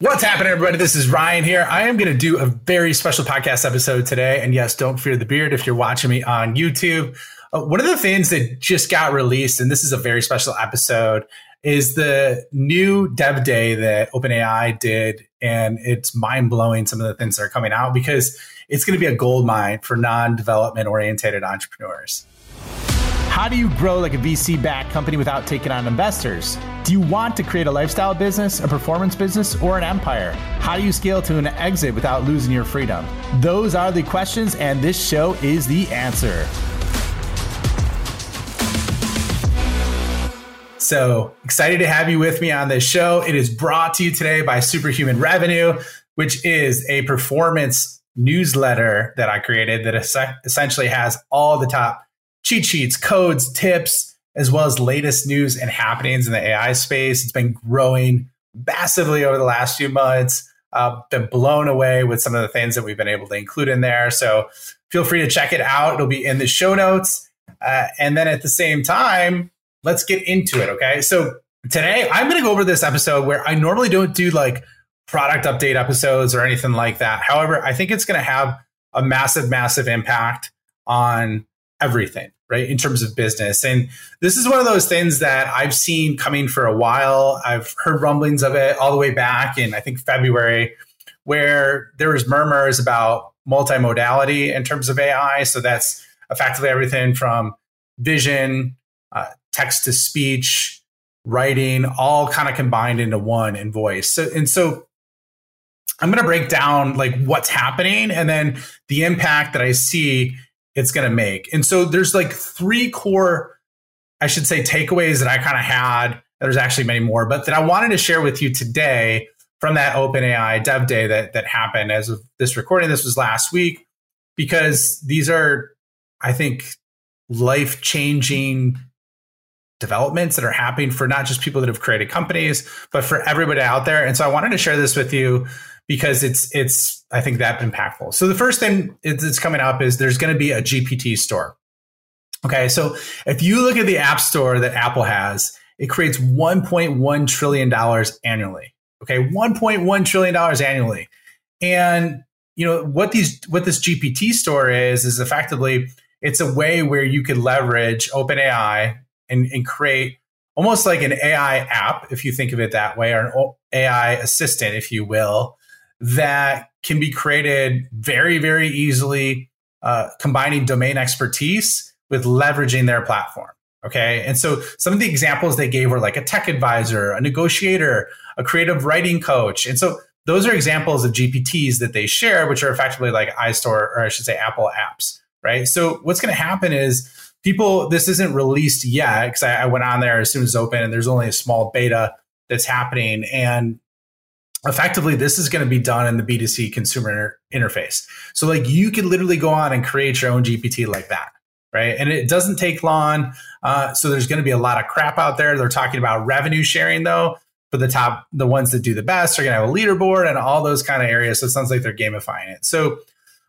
What's happening, everybody? This is Ryan here. I am going to do a very special podcast episode today. And yes, don't fear the beard if you're watching me on YouTube. Uh, one of the things that just got released, and this is a very special episode, is the new dev day that OpenAI did. And it's mind blowing some of the things that are coming out because it's going to be a gold mine for non development oriented entrepreneurs. How do you grow like a VC backed company without taking on investors? Do you want to create a lifestyle business, a performance business, or an empire? How do you scale to an exit without losing your freedom? Those are the questions, and this show is the answer. So excited to have you with me on this show. It is brought to you today by Superhuman Revenue, which is a performance newsletter that I created that essentially has all the top cheat sheets, codes, tips, as well as latest news and happenings in the AI space. It's been growing massively over the last few months. Uh, been blown away with some of the things that we've been able to include in there. So feel free to check it out. It'll be in the show notes. Uh, and then at the same time, let's get into it. Okay. So today I'm going to go over this episode where I normally don't do like product update episodes or anything like that. However, I think it's going to have a massive, massive impact on everything, right? In terms of business. And this is one of those things that I've seen coming for a while. I've heard rumblings of it all the way back in, I think, February, where there was murmurs about multimodality in terms of AI. So that's effectively everything from vision, uh, text to speech, writing, all kind of combined into one in voice. So, and so I'm going to break down like what's happening and then the impact that I see it's going to make. And so there's like three core, I should say, takeaways that I kind of had. There's actually many more, but that I wanted to share with you today from that OpenAI Dev Day that that happened as of this recording. This was last week because these are, I think, life changing developments that are happening for not just people that have created companies, but for everybody out there. And so I wanted to share this with you because it's it's I think that impactful. So the first thing that's coming up is there's going to be a GPT store. Okay, so if you look at the app store that Apple has, it creates 1.1 trillion dollars annually. Okay, 1.1 trillion dollars annually, and you know what these what this GPT store is is effectively it's a way where you could leverage OpenAI and, and create almost like an AI app, if you think of it that way, or an AI assistant, if you will, that can be created very, very easily, uh, combining domain expertise with leveraging their platform. Okay. And so some of the examples they gave were like a tech advisor, a negotiator, a creative writing coach. And so those are examples of GPTs that they share, which are effectively like iStore, or I should say Apple apps. Right. So what's going to happen is people, this isn't released yet because I, I went on there as soon as it's open and there's only a small beta that's happening. And effectively this is going to be done in the b2c consumer interface. So like you could literally go on and create your own gpt like that right? And it doesn't take long uh, so there's going to be a lot of crap out there. They're talking about revenue sharing though for the top the ones that do the best are going to have a leaderboard and all those kind of areas. So it sounds like they're gamifying it. So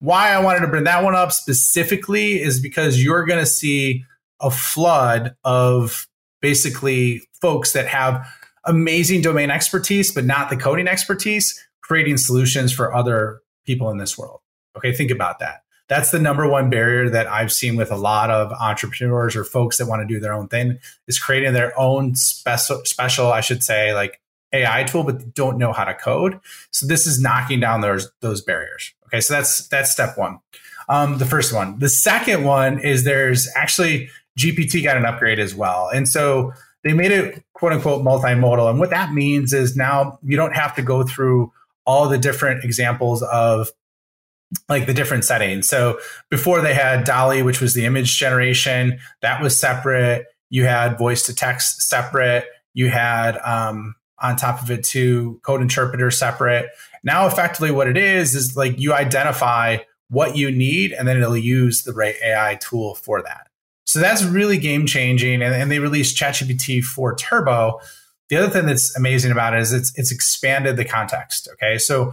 why i wanted to bring that one up specifically is because you're going to see a flood of basically folks that have amazing domain expertise, but not the coding expertise, creating solutions for other people in this world. Okay, think about that. That's the number one barrier that I've seen with a lot of entrepreneurs or folks that want to do their own thing is creating their own special, special, I should say, like AI tool, but don't know how to code. So this is knocking down those those barriers. Okay, so that's that's step one. Um, the first one. The second one is there's actually GPT got an upgrade as well, and so they made it quote unquote multimodal. And what that means is now you don't have to go through all the different examples of like the different settings. So before they had DALL-E, which was the image generation, that was separate. You had voice to text separate. You had um, on top of it too code interpreter separate. Now, effectively, what it is is like you identify what you need, and then it'll use the right AI tool for that. So that's really game changing. And, and they released ChatGPT 4 Turbo. The other thing that's amazing about it is it's it's expanded the context. Okay. So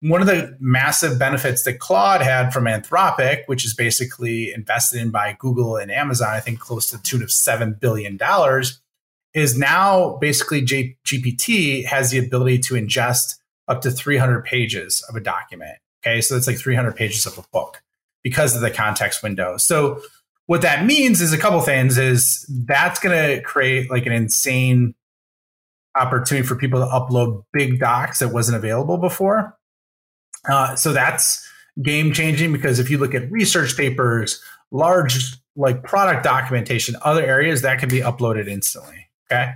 one of the massive benefits that Claude had from Anthropic, which is basically invested in by Google and Amazon, I think close to the tune of $7 billion, is now basically J- GPT has the ability to ingest up to 300 pages of a document. Okay, so that's like 300 pages of a book because of the context window. So what that means is a couple things is that's going to create like an insane opportunity for people to upload big docs that wasn't available before. Uh, so that's game changing because if you look at research papers, large like product documentation, other areas that can be uploaded instantly. Okay.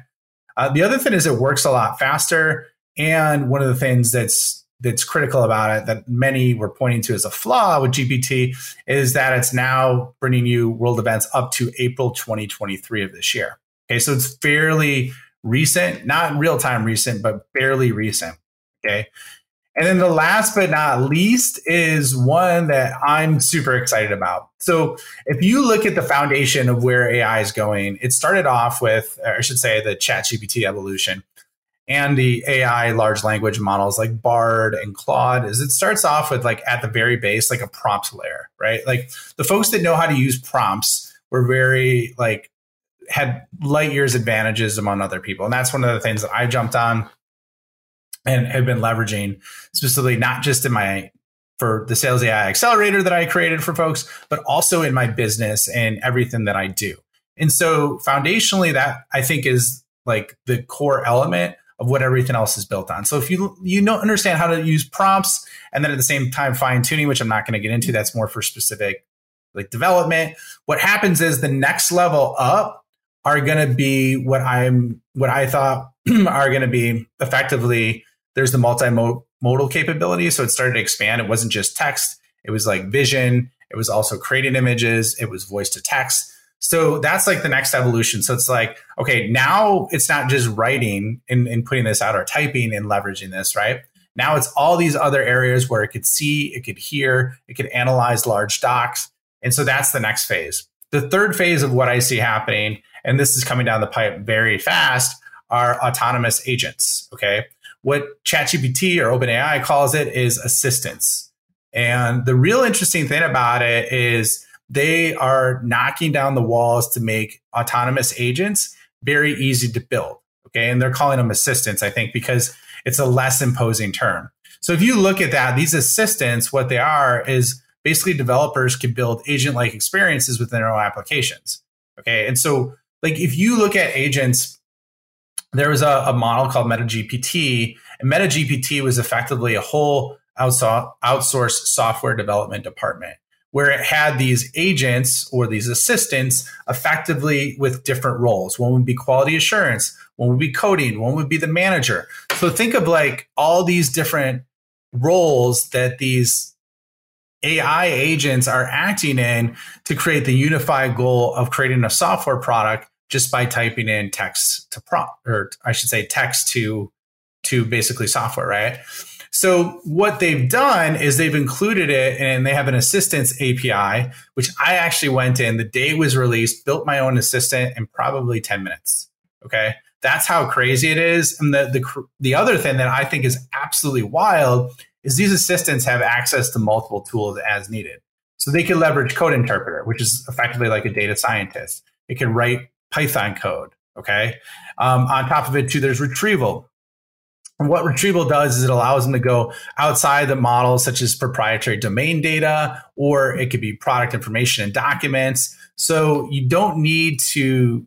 Uh, the other thing is it works a lot faster. And one of the things that's that's critical about it that many were pointing to as a flaw with GPT is that it's now bringing you world events up to April 2023 of this year. Okay, so it's fairly recent, not real time recent, but fairly recent. Okay. And then the last but not least is one that I'm super excited about. So if you look at the foundation of where AI is going, it started off with, I should say, the ChatGPT evolution and the AI large language models like Bard and Claude is it starts off with like at the very base, like a prompt layer, right? Like the folks that know how to use prompts were very like had light years advantages among other people. And that's one of the things that I jumped on and have been leveraging specifically not just in my for the sales AI accelerator that I created for folks, but also in my business and everything that I do. And so foundationally that I think is like the core element of what everything else is built on. So if you you don't understand how to use prompts and then at the same time fine tuning, which I'm not going to get into, that's more for specific like development. What happens is the next level up are going to be what I'm what I thought are going to be effectively. There's the multimodal capability, so it started to expand. It wasn't just text; it was like vision. It was also creating images. It was voice to text. So that's like the next evolution. So it's like, okay, now it's not just writing and, and putting this out or typing and leveraging this, right? Now it's all these other areas where it could see, it could hear, it could analyze large docs. And so that's the next phase. The third phase of what I see happening, and this is coming down the pipe very fast, are autonomous agents. Okay. What ChatGPT or OpenAI calls it is assistants. And the real interesting thing about it is they are knocking down the walls to make autonomous agents very easy to build. Okay. And they're calling them assistants, I think, because it's a less imposing term. So if you look at that, these assistants, what they are is basically developers can build agent like experiences within their own applications. Okay. And so, like, if you look at agents, there was a, a model called MetaGPT, and MetaGPT was effectively a whole outsourced software development department where it had these agents or these assistants effectively with different roles. One would be quality assurance, one would be coding, one would be the manager. So think of like all these different roles that these AI agents are acting in to create the unified goal of creating a software product just by typing in text to prompt or I should say text to to basically software, right? So what they've done is they've included it and they have an Assistants API, which I actually went in the day it was released, built my own assistant in probably 10 minutes. Okay. That's how crazy it is. And the, the, the other thing that I think is absolutely wild is these assistants have access to multiple tools as needed. So they can leverage code interpreter, which is effectively like a data scientist. It can write Python code. Okay. Um, on top of it, too, there's retrieval. What retrieval does is it allows them to go outside the model, such as proprietary domain data, or it could be product information and documents. So you don't need to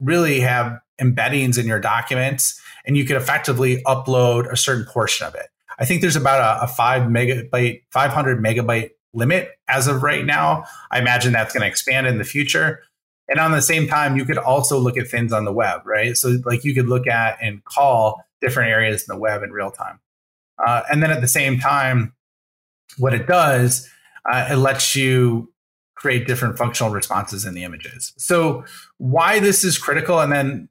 really have embeddings in your documents, and you could effectively upload a certain portion of it. I think there's about a, a five megabyte, 500 megabyte limit as of right now. I imagine that's going to expand in the future. And on the same time, you could also look at things on the web, right? So, like you could look at and call different areas in the web in real time. Uh, and then at the same time, what it does, uh, it lets you create different functional responses in the images. So why this is critical, and then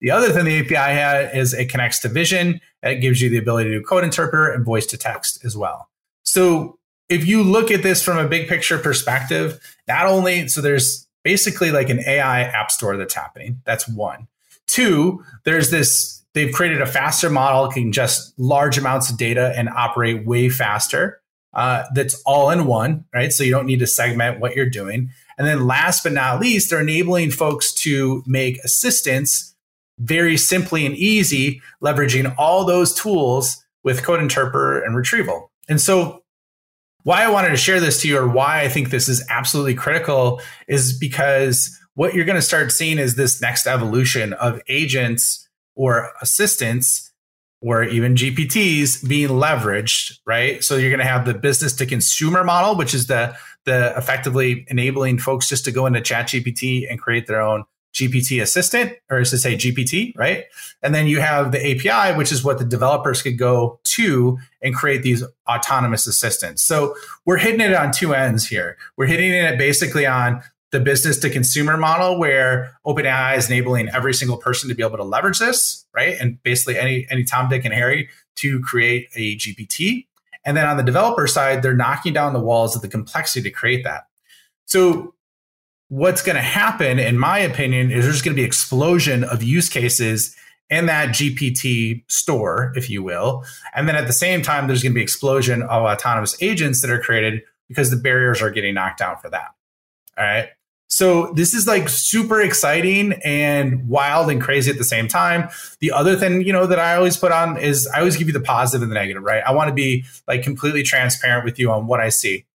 the other thing the API has is it connects to vision. It gives you the ability to do code interpreter and voice to text as well. So if you look at this from a big picture perspective, not only so there's basically like an AI app store that's happening. That's one. Two, there's this They've created a faster model, can ingest large amounts of data and operate way faster. Uh, that's all in one, right? So you don't need to segment what you're doing. And then last but not least, they're enabling folks to make assistants very simply and easy, leveraging all those tools with code interpreter and retrieval. And so why I wanted to share this to you or why I think this is absolutely critical is because what you're going to start seeing is this next evolution of agents or assistants or even GPTs being leveraged, right? So you're going to have the business to consumer model, which is the the effectively enabling folks just to go into Chat GPT and create their own GPT assistant, or as to say GPT, right? And then you have the API, which is what the developers could go to and create these autonomous assistants. So we're hitting it on two ends here. We're hitting it basically on the business to consumer model where OpenAI is enabling every single person to be able to leverage this, right? And basically any any Tom, Dick, and Harry to create a GPT. And then on the developer side, they're knocking down the walls of the complexity to create that. So what's going to happen, in my opinion, is there's going to be explosion of use cases in that GPT store, if you will. And then at the same time, there's going to be explosion of autonomous agents that are created because the barriers are getting knocked down for that. All right. So this is like super exciting and wild and crazy at the same time. The other thing, you know, that I always put on is I always give you the positive and the negative, right? I want to be like completely transparent with you on what I see.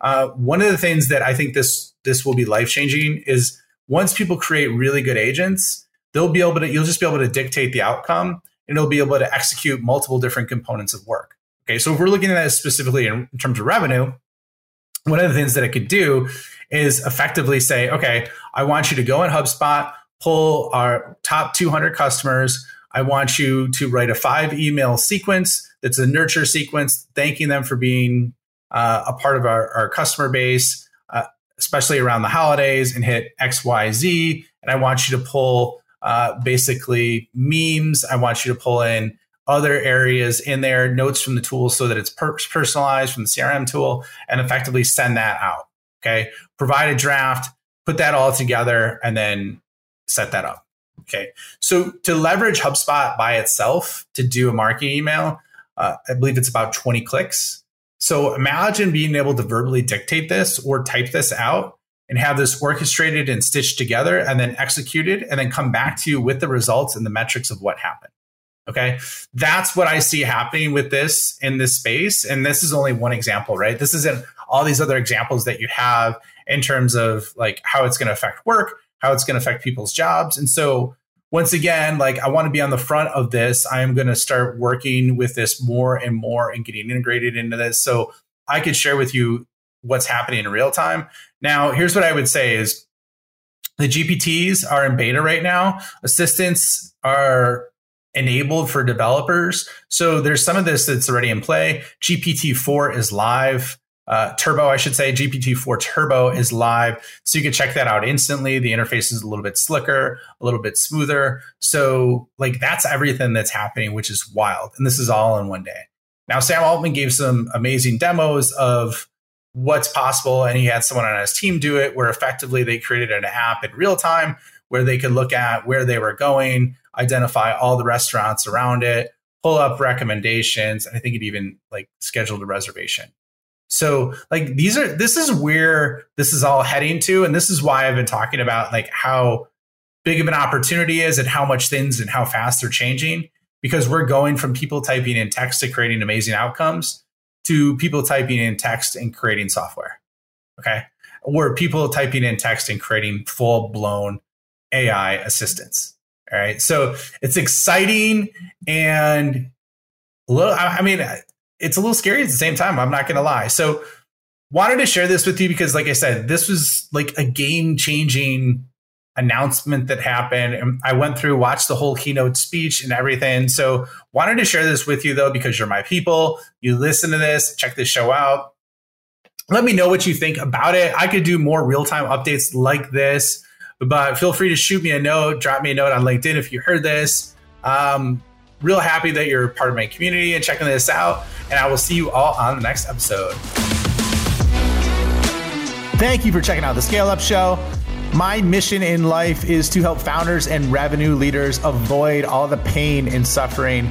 Uh, one of the things that I think this this will be life changing is once people create really good agents, they'll be able to you'll just be able to dictate the outcome and it'll be able to execute multiple different components of work. Okay, so if we're looking at this specifically in, in terms of revenue, one of the things that it could do is effectively say, okay, I want you to go in HubSpot, pull our top 200 customers. I want you to write a five email sequence that's a nurture sequence, thanking them for being uh, a part of our, our customer base, uh, especially around the holidays, and hit X, Y, Z. And I want you to pull uh, basically memes. I want you to pull in other areas in there, notes from the tool so that it's per- personalized from the CRM tool, and effectively send that out. Okay. Provide a draft, put that all together, and then set that up. Okay. So to leverage HubSpot by itself to do a marketing email, uh, I believe it's about 20 clicks. So imagine being able to verbally dictate this or type this out and have this orchestrated and stitched together and then executed and then come back to you with the results and the metrics of what happened. Okay. That's what I see happening with this in this space. And this is only one example, right? This isn't all these other examples that you have in terms of like how it's going to affect work, how it's going to affect people's jobs. And so once again, like I want to be on the front of this. I'm going to start working with this more and more and getting integrated into this. So I could share with you what's happening in real time. Now, here's what I would say is the GPTs are in beta right now. Assistants are enabled for developers. So there's some of this that's already in play. GPT-4 is live uh, Turbo, I should say, GPT-4 Turbo is live. So you can check that out instantly. The interface is a little bit slicker, a little bit smoother. So like that's everything that's happening, which is wild. And this is all in one day. Now, Sam Altman gave some amazing demos of what's possible. And he had someone on his team do it where effectively they created an app in real time where they could look at where they were going, identify all the restaurants around it, pull up recommendations. And I think it even like scheduled a reservation. So like these are this is where this is all heading to and this is why I've been talking about like how big of an opportunity is and how much things and how fast they're changing because we're going from people typing in text to creating amazing outcomes to people typing in text and creating software. Okay? Or people typing in text and creating full blown AI assistants. All right. So it's exciting and look, I mean, it's a little scary at the same time. I'm not going to lie. So, wanted to share this with you because, like I said, this was like a game changing announcement that happened. And I went through, watched the whole keynote speech and everything. So, wanted to share this with you though, because you're my people. You listen to this, check this show out. Let me know what you think about it. I could do more real time updates like this, but feel free to shoot me a note, drop me a note on LinkedIn if you heard this. Um, real happy that you're part of my community and checking this out. And I will see you all on the next episode. Thank you for checking out the Scale Up Show. My mission in life is to help founders and revenue leaders avoid all the pain and suffering